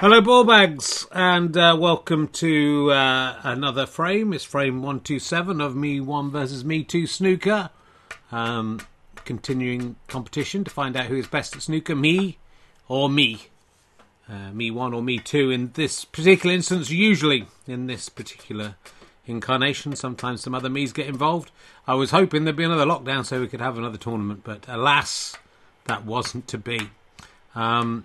Hello, ball bags, and uh, welcome to uh, another frame. It's frame 127 of Me 1 versus Me 2 snooker. Um, continuing competition to find out who is best at snooker, me or me. Uh, me 1 or me 2 in this particular instance, usually in this particular incarnation. Sometimes some other me's get involved. I was hoping there'd be another lockdown so we could have another tournament, but alas, that wasn't to be. Um,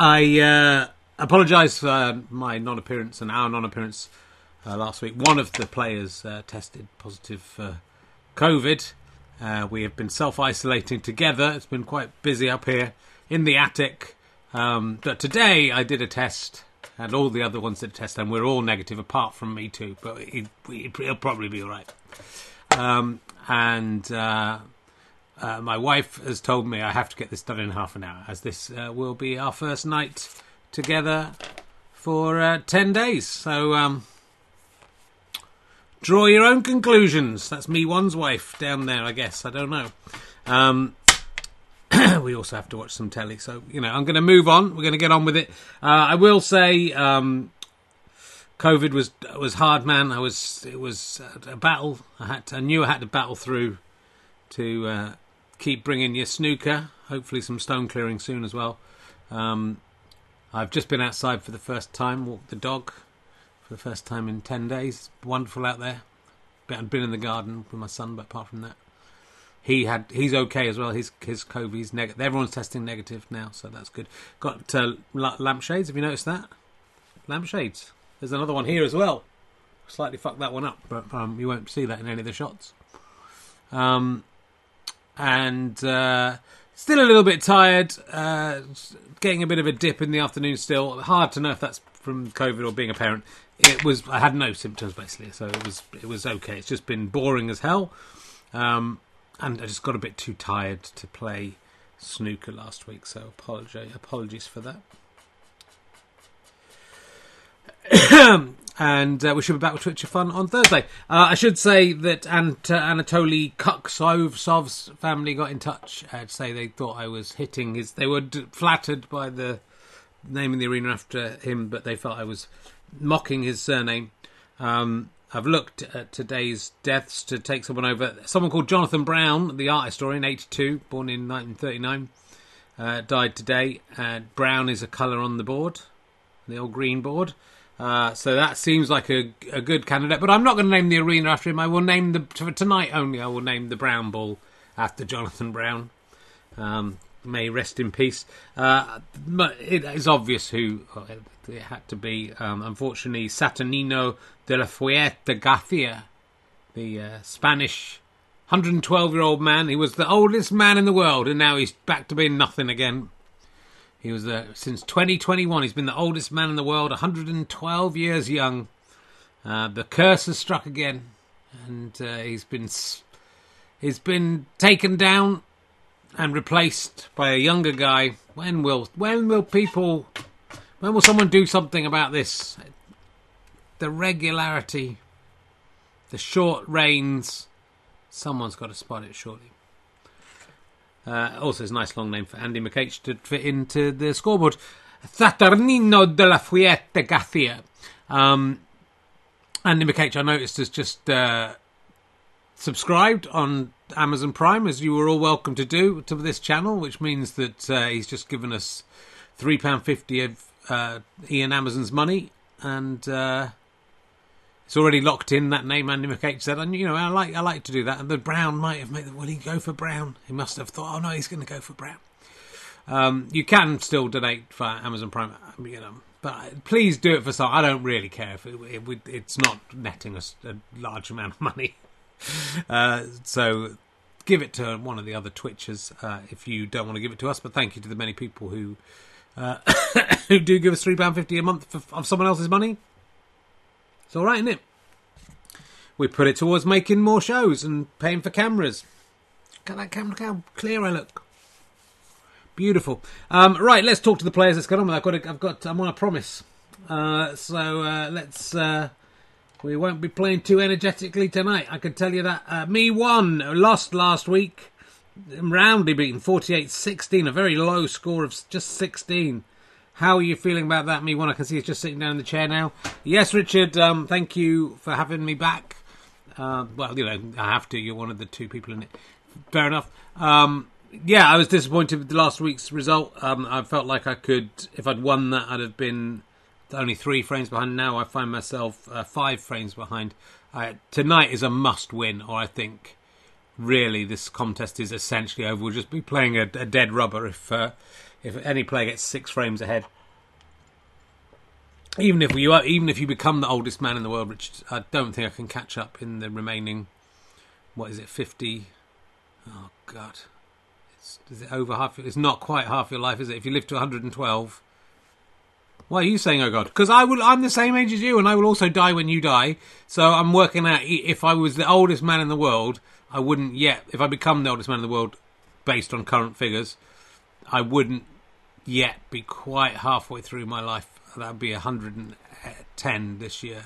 I uh, apologise for uh, my non-appearance and our non-appearance uh, last week. One of the players uh, tested positive for COVID. Uh, we have been self-isolating together. It's been quite busy up here in the attic. Um, but today I did a test, and all the other ones did a test, and we're all negative apart from me too. But will probably be all right. Um, and uh, my wife has told me I have to get this done in half an hour, as this uh, will be our first night together for uh, 10 days. So, um, draw your own conclusions. That's me, one's wife, down there, I guess. I don't know. Um, we also have to watch some telly. So, you know, I'm going to move on. We're going to get on with it. Uh, I will say. Um, COVID was was hard, man. I was it was a battle. I had to, I knew I had to battle through to uh, keep bringing your snooker. Hopefully, some stone clearing soon as well. Um, I've just been outside for the first time, walked the dog for the first time in 10 days. Wonderful out there. I've been in the garden with my son, but apart from that, he had he's okay as well. His his COVID's negative. Everyone's testing negative now, so that's good. Got uh, lampshades. Have you noticed that? Lampshades. There's another one here as well. Slightly fucked that one up, but um, you won't see that in any of the shots. Um, and uh, still a little bit tired. Uh, getting a bit of a dip in the afternoon. Still hard to know if that's from COVID or being a parent. It was. I had no symptoms basically, so it was. It was okay. It's just been boring as hell, um, and I just got a bit too tired to play snooker last week. So apology. Apologies for that. And uh, we should be back with Twitch of Fun on Thursday. Uh, I should say that Ant- uh, Anatoly Kuksov's family got in touch uh, to say they thought I was hitting his. They were d- flattered by the name in the arena after him, but they felt I was mocking his surname. Um, I've looked at today's deaths to take someone over. Someone called Jonathan Brown, the art historian, 82, born in 1939, uh, died today. Brown is a colour on the board, the old green board. Uh, so that seems like a, a good candidate, but I'm not going to name the arena after him. I will name the for tonight only. I will name the Brown Ball after Jonathan Brown. Um, may rest in peace. Uh, it is obvious who it had to be. Um, unfortunately, Saturnino de la Fuente Garcia, the uh, Spanish 112 year old man. He was the oldest man in the world, and now he's back to being nothing again. He was uh, since 2021. He's been the oldest man in the world, 112 years young. Uh, the curse has struck again, and uh, he's been he's been taken down and replaced by a younger guy. When will when will people when will someone do something about this? The regularity, the short reigns. Someone's got to spot it shortly. Uh, also, it's a nice long name for Andy McH to fit into the scoreboard. Saturnino de la Fuente Garcia. Um, Andy McH, I noticed, has just uh, subscribed on Amazon Prime, as you were all welcome to do to this channel, which means that uh, he's just given us £3.50 of uh, Ian Amazon's money. And uh, it's already locked in that name Andy McH said, and you know I like I like to do that. And the Brown might have made the will he go for Brown? He must have thought, oh no, he's going to go for Brown. Um, you can still donate for Amazon Prime, you know, but please do it for some. I don't really care if it, it, it's not netting us a large amount of money. Uh, so give it to one of the other Twitchers uh, if you don't want to give it to us. But thank you to the many people who uh, who do give us three pound fifty a month for, of someone else's money. It's all right, isn't it? We put it towards making more shows and paying for cameras. Look at that camera, how clear I look. Beautiful. Um, right, let's talk to the players. Let's get on with. I've got. I've got. I'm on a promise. Uh, so uh, let's. Uh, we won't be playing too energetically tonight. I can tell you that. Uh, me one lost last week. Roundly beaten 48-16, a very low score of just 16. How are you feeling about that? Me one I can see is just sitting down in the chair now. Yes, Richard. Um, thank you for having me back. Uh, well, you know, I have to. You're one of the two people in it. Fair enough. Um, yeah, I was disappointed with last week's result. Um, I felt like I could, if I'd won that, I'd have been only three frames behind. Now I find myself uh, five frames behind. Uh, tonight is a must win, or I think really this contest is essentially over. We'll just be playing a, a dead rubber if uh, if any player gets six frames ahead. Even if you are, even if you become the oldest man in the world, which I don't think I can catch up in the remaining. What is it? Fifty. Oh God, it's, is it over half? It's not quite half your life, is it? If you live to 112. Why are you saying, oh God? Because I will. I'm the same age as you, and I will also die when you die. So I'm working out if I was the oldest man in the world, I wouldn't yet. If I become the oldest man in the world, based on current figures, I wouldn't yet be quite halfway through my life. That would be 110 this year.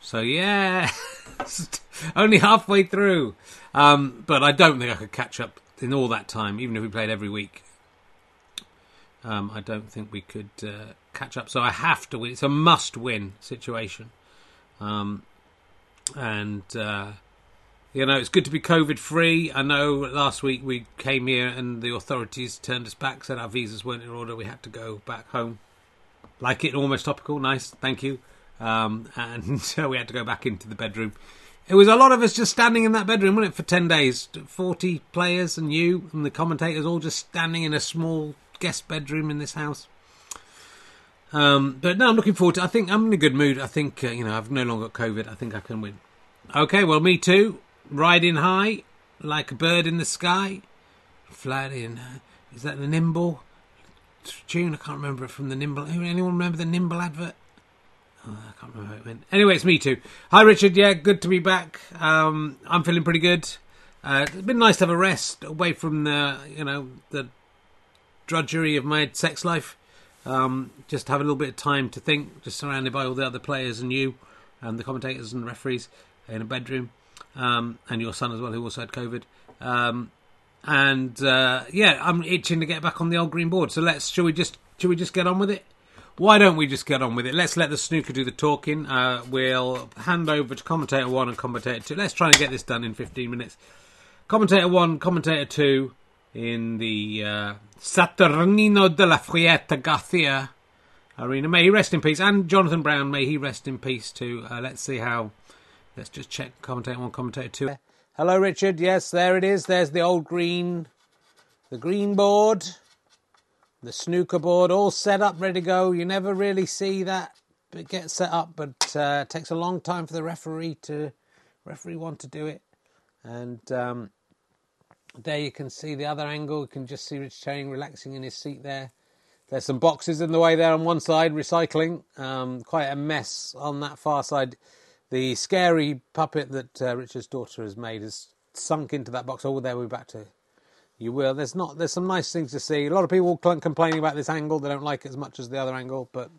So yeah, only halfway through. Um, but I don't think I could catch up in all that time, even if we played every week. Um, I don't think we could uh, catch up. So I have to win. It's a must-win situation. Um, and uh, you know, it's good to be COVID free. I know last week we came here and the authorities turned us back, said our visas weren't in order. We had to go back home. Like it, almost topical. Nice, thank you. Um, and so we had to go back into the bedroom. It was a lot of us just standing in that bedroom, wasn't it, for 10 days? 40 players and you and the commentators all just standing in a small guest bedroom in this house. Um, but no, I'm looking forward to. I think I'm in a good mood. I think uh, you know I've no longer got COVID. I think I can win. Okay, well me too. Riding high like a bird in the sky, flying. Is that the Nimble tune? I can't remember it from the Nimble. Anyone remember the Nimble advert? Oh, I can't remember it went. Anyway, it's me too. Hi Richard. Yeah, good to be back. Um, I'm feeling pretty good. Uh, it's been nice to have a rest away from the you know the drudgery of my sex life. Um, just have a little bit of time to think, just surrounded by all the other players and you, and the commentators and referees in a bedroom, um, and your son as well, who also had COVID. Um, and uh, yeah, I'm itching to get back on the old green board. So let's, shall we just, shall we just get on with it? Why don't we just get on with it? Let's let the snooker do the talking. Uh, we'll hand over to commentator one and commentator two. Let's try and get this done in 15 minutes. Commentator one, commentator two in the uh, Saturnino de la Fuente Garcia arena. May he rest in peace. And Jonathan Brown, may he rest in peace too. Uh, let's see how. Let's just check commentator one, commentator two. Hello, Richard. Yes, there it is. There's the old green, the green board, the snooker board, all set up, ready to go. You never really see that it get set up, but uh, it takes a long time for the referee to referee one to do it. And um, there you can see the other angle. You can just see Richard Chang relaxing in his seat there. There's some boxes in the way there on one side, recycling. Um, quite a mess on that far side. The scary puppet that uh, Richard's daughter has made has sunk into that box. Oh, there we're back to you will. There's not. There's some nice things to see. A lot of people complaining about this angle. They don't like it as much as the other angle. But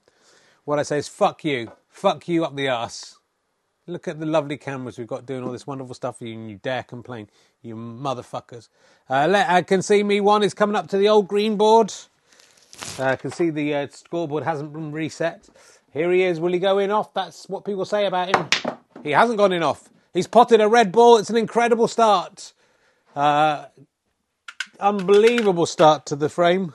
what I say is, fuck you, fuck you up the ass. Look at the lovely cameras we've got doing all this wonderful stuff for you, and you dare complain, you motherfuckers. Uh, let, uh, can see me one is coming up to the old green board. Uh, can see the uh, scoreboard hasn't been reset. Here he is. Will he go in off? That's what people say about him. He hasn't gone in off. He's potted a red ball. It's an incredible start. Uh, unbelievable start to the frame.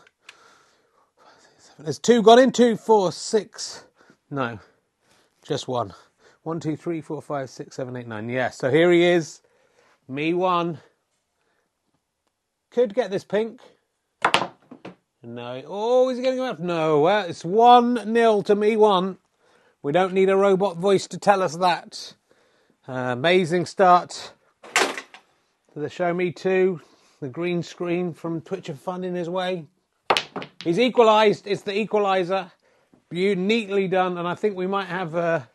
There's two gone in. Two, four, six. No, just one. One, two, three, four, five, six, seven, eight, nine. Yeah, so here he is. Me one. Could get this pink. No. Oh, is he getting up? No. Well, it's 1 nil to me one. We don't need a robot voice to tell us that. Uh, amazing start to the Show Me 2. The green screen from Twitch of Fun in his way. He's equalised. It's the equaliser. Neatly done. And I think we might have a,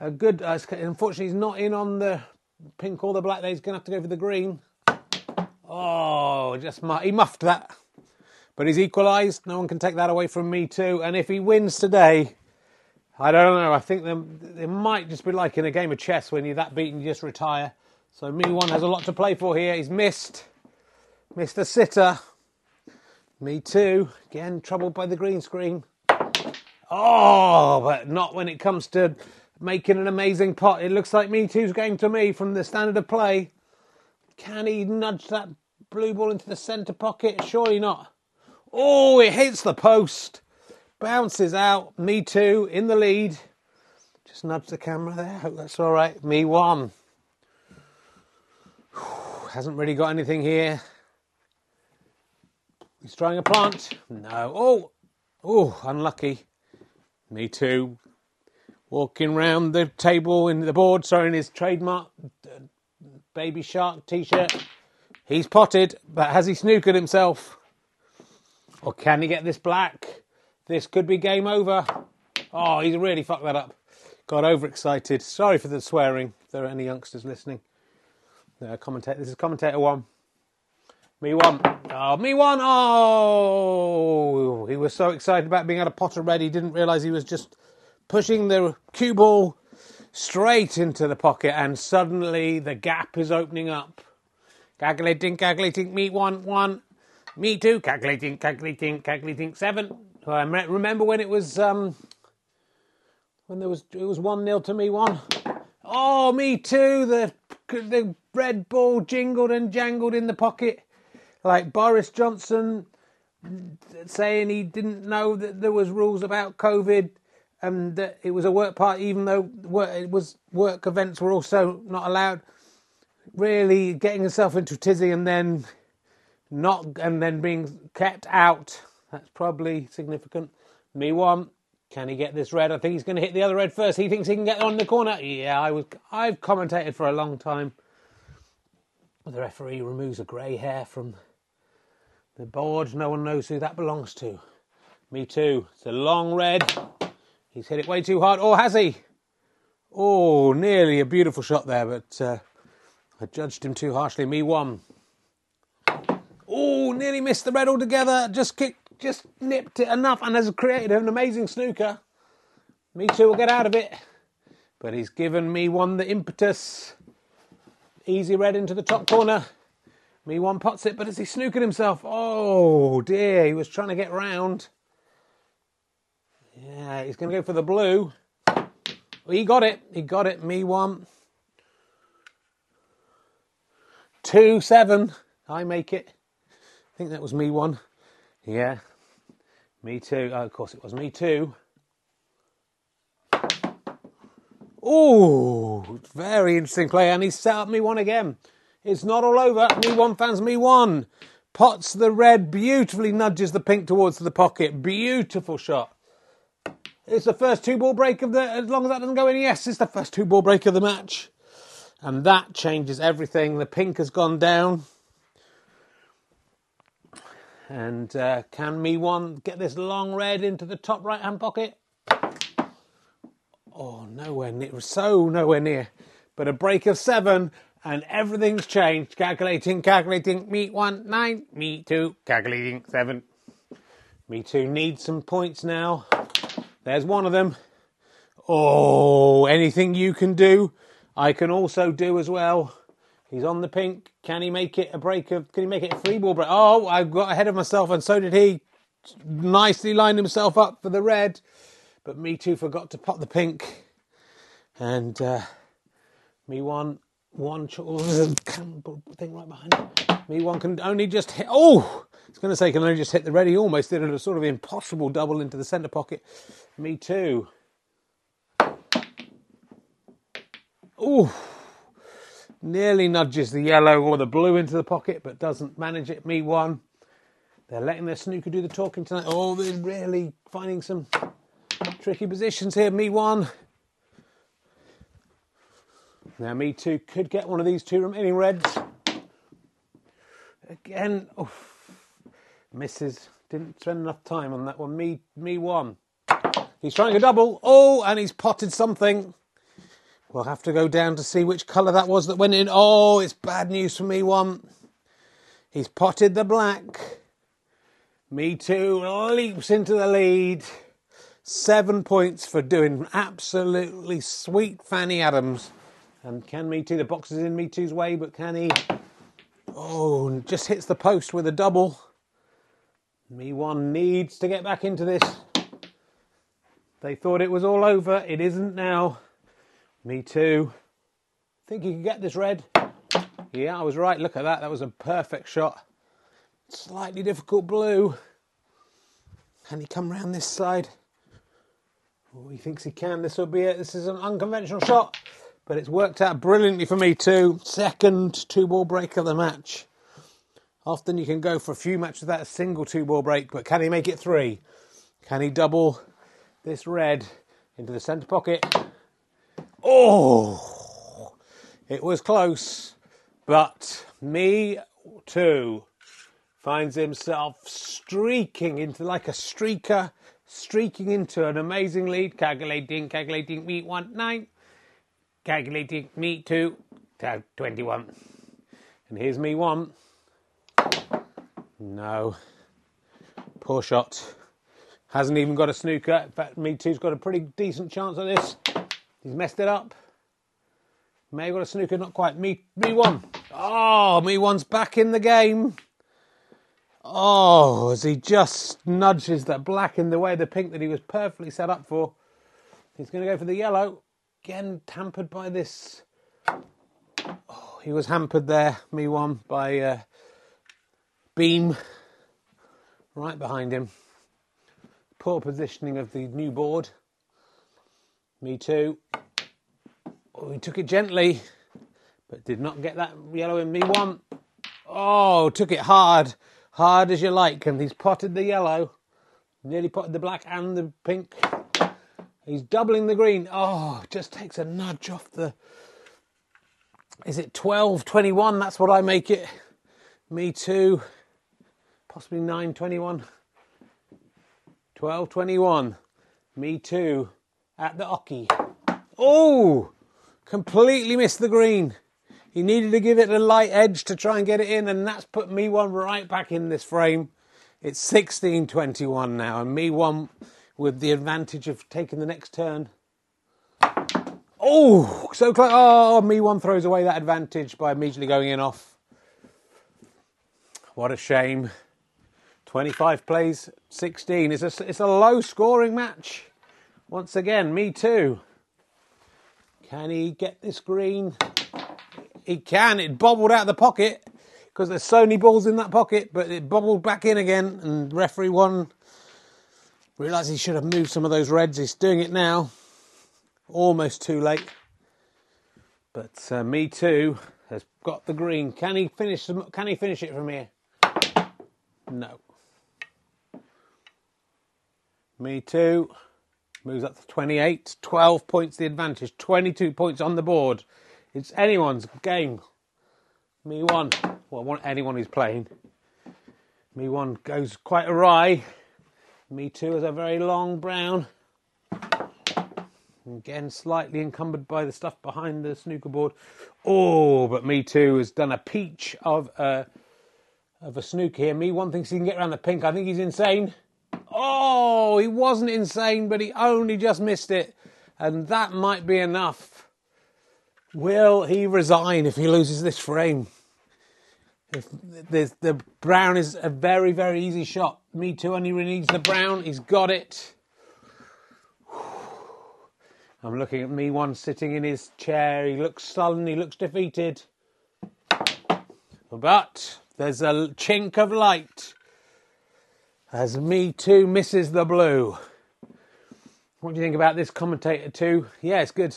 a good. Uh, unfortunately, he's not in on the pink or the black. There, he's going to have to go for the green. Oh, just he muffed that. But he's equalised. No one can take that away from me too. And if he wins today, I don't know. I think it might just be like in a game of chess when you're that beaten, you just retire. So me one has a lot to play for here. He's missed, a sitter. Me too. Again, troubled by the green screen. Oh, but not when it comes to making an amazing pot. It looks like Me Too's going to me from the standard of play. Can he nudge that blue ball into the centre pocket? Surely not. Oh, it hits the post. Bounces out. Me Too in the lead. Just nudge the camera there. Hope that's all right. Me one. Hasn't really got anything here. He's trying a plant. No. Oh, oh, unlucky. Me too. Walking round the table in the board, sorry, in his trademark uh, baby shark t-shirt. He's potted, but has he snookered himself? Or can he get this black? This could be game over. Oh, he's really fucked that up. Got overexcited. Sorry for the swearing. If there are any youngsters listening. Uh, commentator. This is commentator one. Me one. Oh, me one. Oh, he was so excited about being able to potter red, he didn't realise he was just pushing the cue ball straight into the pocket, and suddenly the gap is opening up. Calculating, calculating. Me one, one. Me too. Calculating, calculating, calculating. Seven. I remember when it was um, when there was it was one nil to me one. Oh, me too. The the red ball jingled and jangled in the pocket like Boris Johnson saying he didn't know that there was rules about COVID and that it was a work party, even though work, it was work events were also not allowed. Really getting himself into tizzy and then not and then being kept out. That's probably significant. Me one. Can he get this red? I think he's going to hit the other red first. He thinks he can get on the corner. Yeah, I was. I've commentated for a long time. The referee removes a grey hair from the board, no one knows who that belongs to. Me too. It's a long red. He's hit it way too hard. Or has he? Oh, nearly a beautiful shot there, but uh, I judged him too harshly. Me one. Oh, nearly missed the red altogether. Just kicked, just nipped it enough and has created an amazing snooker. Me too will get out of it. But he's given me one the impetus. Easy red into the top corner. Me one pots it, but has he snookered himself? Oh dear, he was trying to get round. Yeah, he's going to go for the blue. Well, he got it. He got it. Me one. Two, seven. I make it. I think that was me one. Yeah. Me too. Oh, of course it was me too. Oh, very interesting play. And he set up me one again. It's not all over. Me one fans, me one. Pots the red, beautifully nudges the pink towards the pocket. Beautiful shot. It's the first two ball break of the. As long as that doesn't go in, yes, it's the first two ball break of the match. And that changes everything. The pink has gone down. And uh, can me one get this long red into the top right hand pocket? Oh, nowhere near. So nowhere near. But a break of seven and everything's changed. Calculating, calculating. Me one, nine. Me two, calculating, seven. Me two needs some points now. There's one of them. Oh, anything you can do, I can also do as well. He's on the pink. Can he make it a break of? Can he make it a free ball break? Oh, I got ahead of myself, and so did he. Nicely lined himself up for the red, but me too forgot to pop the pink, and uh, me one one oh, thing right behind. Me one can only just hit. Oh, it's going to say can only just hit the ready. Almost did a sort of impossible double into the centre pocket. Me too. Oh, nearly nudges the yellow or the blue into the pocket, but doesn't manage it. Me one. They're letting their snooker do the talking tonight. Oh, they're really finding some tricky positions here. Me one. Now, me too could get one of these two remaining reds. Again, oh, misses. Didn't spend enough time on that one. Me, me one. He's trying a double. Oh, and he's potted something. We'll have to go down to see which colour that was that went in. Oh, it's bad news for me one. He's potted the black. Me too leaps into the lead. Seven points for doing absolutely sweet Fanny Adams. And can Me Too, the box is in Me Too's way, but can he? Oh, just hits the post with a double. Me one needs to get back into this. They thought it was all over. It isn't now. Me too. Think you can get this red? Yeah, I was right. Look at that. That was a perfect shot. Slightly difficult blue. Can he come round this side? Oh, he thinks he can. This will be it. This is an unconventional shot, but it's worked out brilliantly for me too. Second two ball break of the match. Often you can go for a few matches without a single two ball break, but can he make it three? Can he double this red into the centre pocket? Oh, it was close, but me too finds himself streaking into like a streaker, streaking into an amazing lead. Calculating, calculating, me one nine, calculating, me two, twenty-one, and here's me one. No. Poor shot. Hasn't even got a snooker. In fact, Me Too's got a pretty decent chance at this. He's messed it up. May got a snooker, not quite. Me, me one. Oh, me one's back in the game. Oh, as he just nudges that black in the way of the pink that he was perfectly set up for. He's going to go for the yellow. Again, hampered by this. Oh, he was hampered there, me one, by uh, beam right behind him. Poor positioning of the new board. Me too. Oh, he took it gently, but did not get that yellow in me one. Oh, took it hard, hard as you like, and he's potted the yellow. Nearly potted the black and the pink. He's doubling the green. Oh, just takes a nudge off the. Is it 12, 21? That's what I make it. Me too possibly 9.21. 12.21. Me too. At the Oki. Oh! Completely missed the green. He needed to give it a light edge to try and get it in, and that's put me one right back in this frame. It's 16.21 now, and me one with the advantage of taking the next turn. Oh, so close. Oh, me one throws away that advantage by immediately going in off. What a shame. 25 plays 16. It's a, it's a low scoring match. Once again, me too. Can he get this green? He can. It bobbled out of the pocket because there's so many balls in that pocket, but it bobbled back in again. And referee one realised he should have moved some of those reds. He's doing it now. Almost too late. But uh, me too has got the green. Can he finish? Can he finish it from here? No. Me too. Moves up to 28. 12 points the advantage. 22 points on the board. It's anyone's game. Me one. Well, I want anyone who's playing. Me one goes quite awry. Me two is a very long brown. Again, slightly encumbered by the stuff behind the snooker board. Oh, but me too has done a peach of a, of a snooker here. Me one thinks he can get around the pink. I think he's insane. Oh, he wasn't insane, but he only just missed it. And that might be enough. Will he resign if he loses this frame? If the brown is a very, very easy shot. Me too, and he needs the brown. He's got it. I'm looking at me one sitting in his chair. He looks sullen. He looks defeated. But there's a chink of light as Me Too misses the blue. What do you think about this commentator too? Yeah, it's good.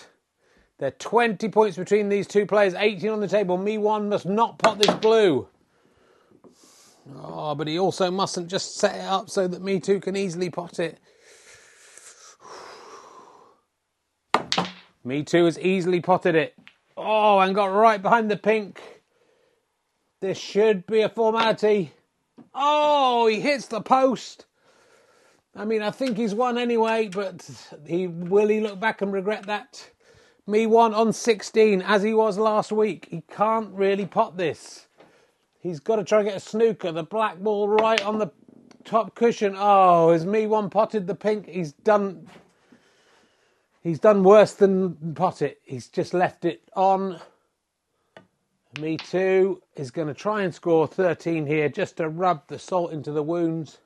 There are 20 points between these two players, 18 on the table. Me one must not pot this blue. Oh, but he also mustn't just set it up so that Me Too can easily pot it. Me Too has easily potted it. Oh, and got right behind the pink. This should be a formality. Oh, he hits the post. I mean, I think he's won anyway, but he will he look back and regret that? Me won on 16 as he was last week. He can't really pot this. He's got to try and get a snooker. The black ball right on the top cushion. Oh, has me one potted the pink? He's done. He's done worse than pot it. He's just left it on. Me too is going to try and score 13 here just to rub the salt into the wounds.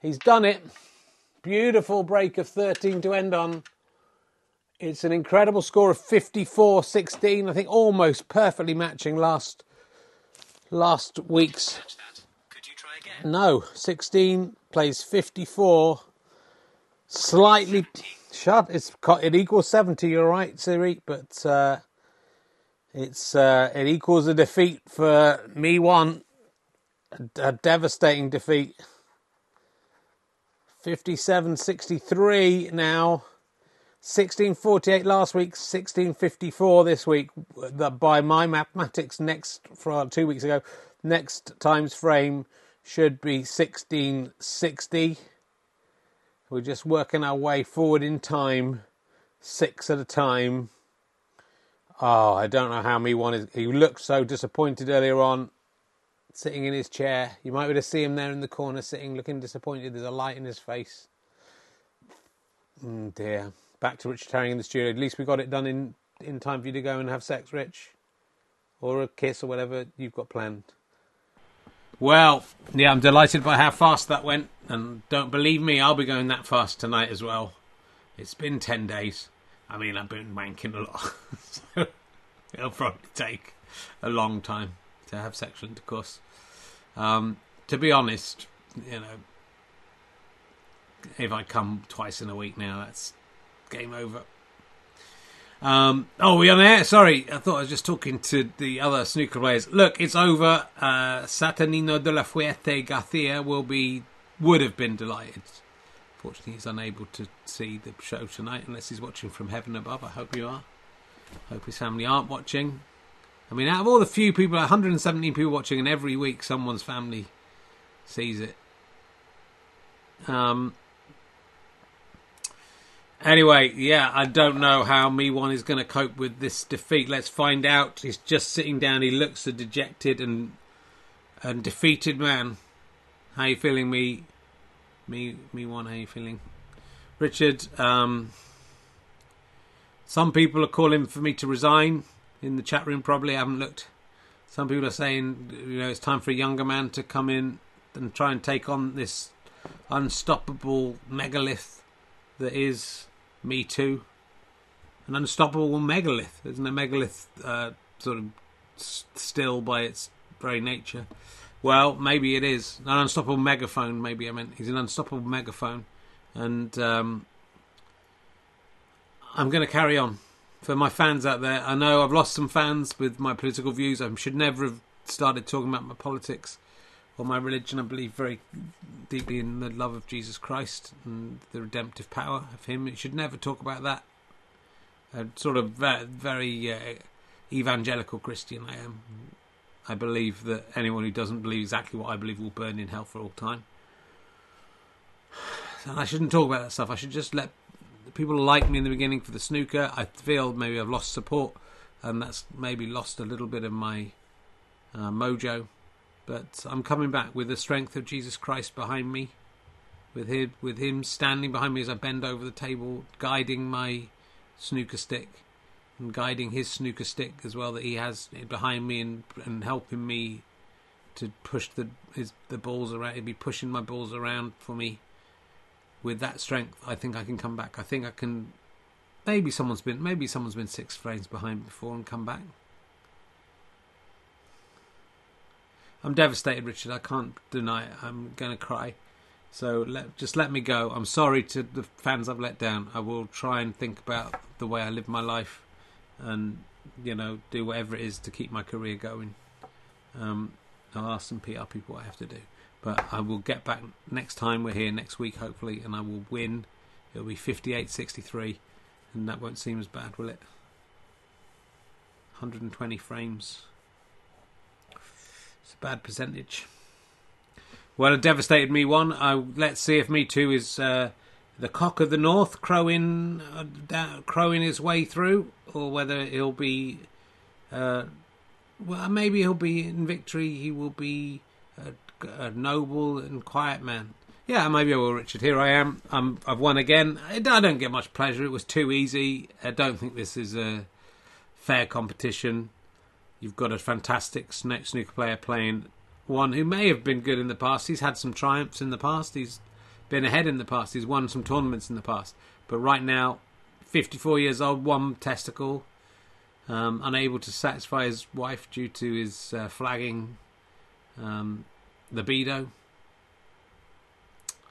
He's done it. Beautiful break of 13 to end on. It's an incredible score of 54 16. I think almost perfectly matching last last week's. No, 16 plays 54. Slightly shut. It's caught it equals 70. You're right, Siri, but uh, it's uh, it equals a defeat for me. One a, a devastating defeat. 57-63 now. 1648 last week, 1654 this week. By my mathematics, next for two weeks ago, next times frame should be 1660. We're just working our way forward in time, six at a time. Oh, I don't know how me one is. He looked so disappointed earlier on, sitting in his chair. You might be able to see him there in the corner, sitting, looking disappointed. There's a light in his face. Mm, dear. Back to Richard Herring in the studio. At least we got it done in in time for you to go and have sex, Rich, or a kiss or whatever you've got planned. Well, yeah, I'm delighted by how fast that went, and don't believe me, I'll be going that fast tonight as well. It's been ten days. I mean, I've been wanking a lot, so it'll probably take a long time to have sexual intercourse. Um, to be honest, you know, if I come twice in a week now, that's game over. Um, oh, we on air? Sorry, I thought I was just talking to the other snooker players. Look, it's over. Uh, Saturnino de la Fuente Garcia will be would have been delighted. Fortunately, he's unable to see the show tonight unless he's watching from heaven above. I hope you are. Hope his family aren't watching. I mean, out of all the few people, 117 people watching, and every week someone's family sees it. Um, Anyway, yeah, I don't know how Me One is going to cope with this defeat. Let's find out. He's just sitting down. He looks a dejected and and defeated man. How you feeling, me? Me, me one. How you feeling, Richard? Um, some people are calling for me to resign in the chat room. Probably I haven't looked. Some people are saying, you know, it's time for a younger man to come in and try and take on this unstoppable megalith that is Me Too. An unstoppable megalith. Isn't a megalith uh, sort of still by its very nature? Well, maybe it is. An unstoppable megaphone, maybe I meant. He's an unstoppable megaphone. And um, I'm going to carry on. For my fans out there, I know I've lost some fans with my political views. I should never have started talking about my politics or my religion. I believe very deeply in the love of Jesus Christ and the redemptive power of Him. You should never talk about that. A sort of very, very uh, evangelical Christian I am. I believe that anyone who doesn't believe exactly what I believe will burn in hell for all time. And I shouldn't talk about that stuff. I should just let people like me in the beginning for the snooker. I feel maybe I've lost support, and that's maybe lost a little bit of my uh, mojo. But I'm coming back with the strength of Jesus Christ behind me, with him, with him standing behind me as I bend over the table, guiding my snooker stick, and guiding his snooker stick as well that he has behind me, and and helping me to push the his the balls around. He'd be pushing my balls around for me. With that strength, I think I can come back. I think I can. Maybe someone's been maybe someone's been six frames behind before and come back. I'm devastated, Richard. I can't deny it. I'm going to cry. So let, just let me go. I'm sorry to the fans I've let down. I will try and think about the way I live my life, and you know, do whatever it is to keep my career going. Um, I'll ask some PR people what I have to do, but I will get back next time we're here next week, hopefully, and I will win. It'll be 58-63, and that won't seem as bad, will it? 120 frames. It's a bad percentage. Well, a devastated me one. I, let's see if me too is uh, the cock of the north crowing, uh, crowing his way through, or whether he'll be. Uh, well, maybe he'll be in victory. He will be a, a, noble and quiet man. Yeah, maybe I will, Richard. Here I am. I'm, I've won again. I don't get much pleasure. It was too easy. I don't think this is a fair competition. You've got a fantastic snooker player playing one who may have been good in the past. He's had some triumphs in the past. He's been ahead in the past. He's won some tournaments in the past, but right now, 54 years old, one testicle, um, unable to satisfy his wife due to his uh, flagging um, libido.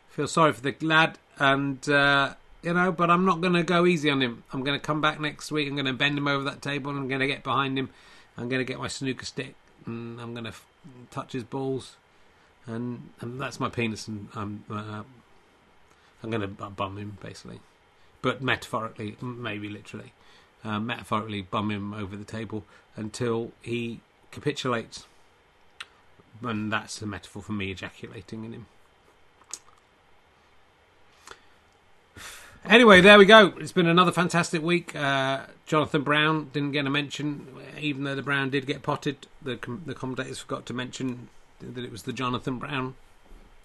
Feel sorry for the lad, and uh, you know, but I'm not going to go easy on him. I'm going to come back next week. I'm going to bend him over that table. I'm going to get behind him. I'm going to get my snooker stick, and I'm going to f- touch his balls, and and that's my penis, and I'm uh, I'm going to bum him basically, but metaphorically, maybe literally, uh, metaphorically bum him over the table until he capitulates, and that's the metaphor for me ejaculating in him. Anyway, there we go. It's been another fantastic week. Uh, Jonathan Brown didn't get a mention, even though the Brown did get potted. The the commentators forgot to mention that it was the Jonathan Brown.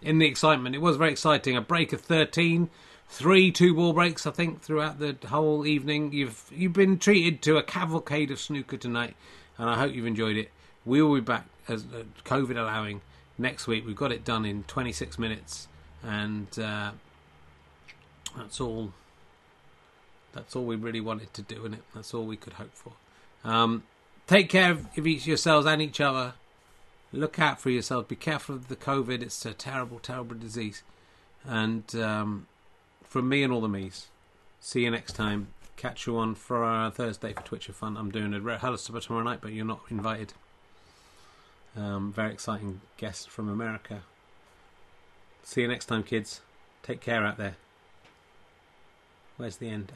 In the excitement, it was very exciting. A break of 13, three two ball breaks, I think, throughout the whole evening. You've you've been treated to a cavalcade of snooker tonight, and I hope you've enjoyed it. We will be back as uh, COVID allowing next week. We've got it done in 26 minutes, and. Uh, that's all. That's all we really wanted to do, and it. That's all we could hope for. Um, take care of each yourselves and each other. Look out for yourselves. Be careful of the COVID. It's a terrible, terrible disease. And um, from me and all the me's, see you next time. Catch you on for Thursday for Twitch of Fun. I'm doing a rehearsal tomorrow night, but you're not invited. Um, very exciting guest from America. See you next time, kids. Take care out there. Where's the end?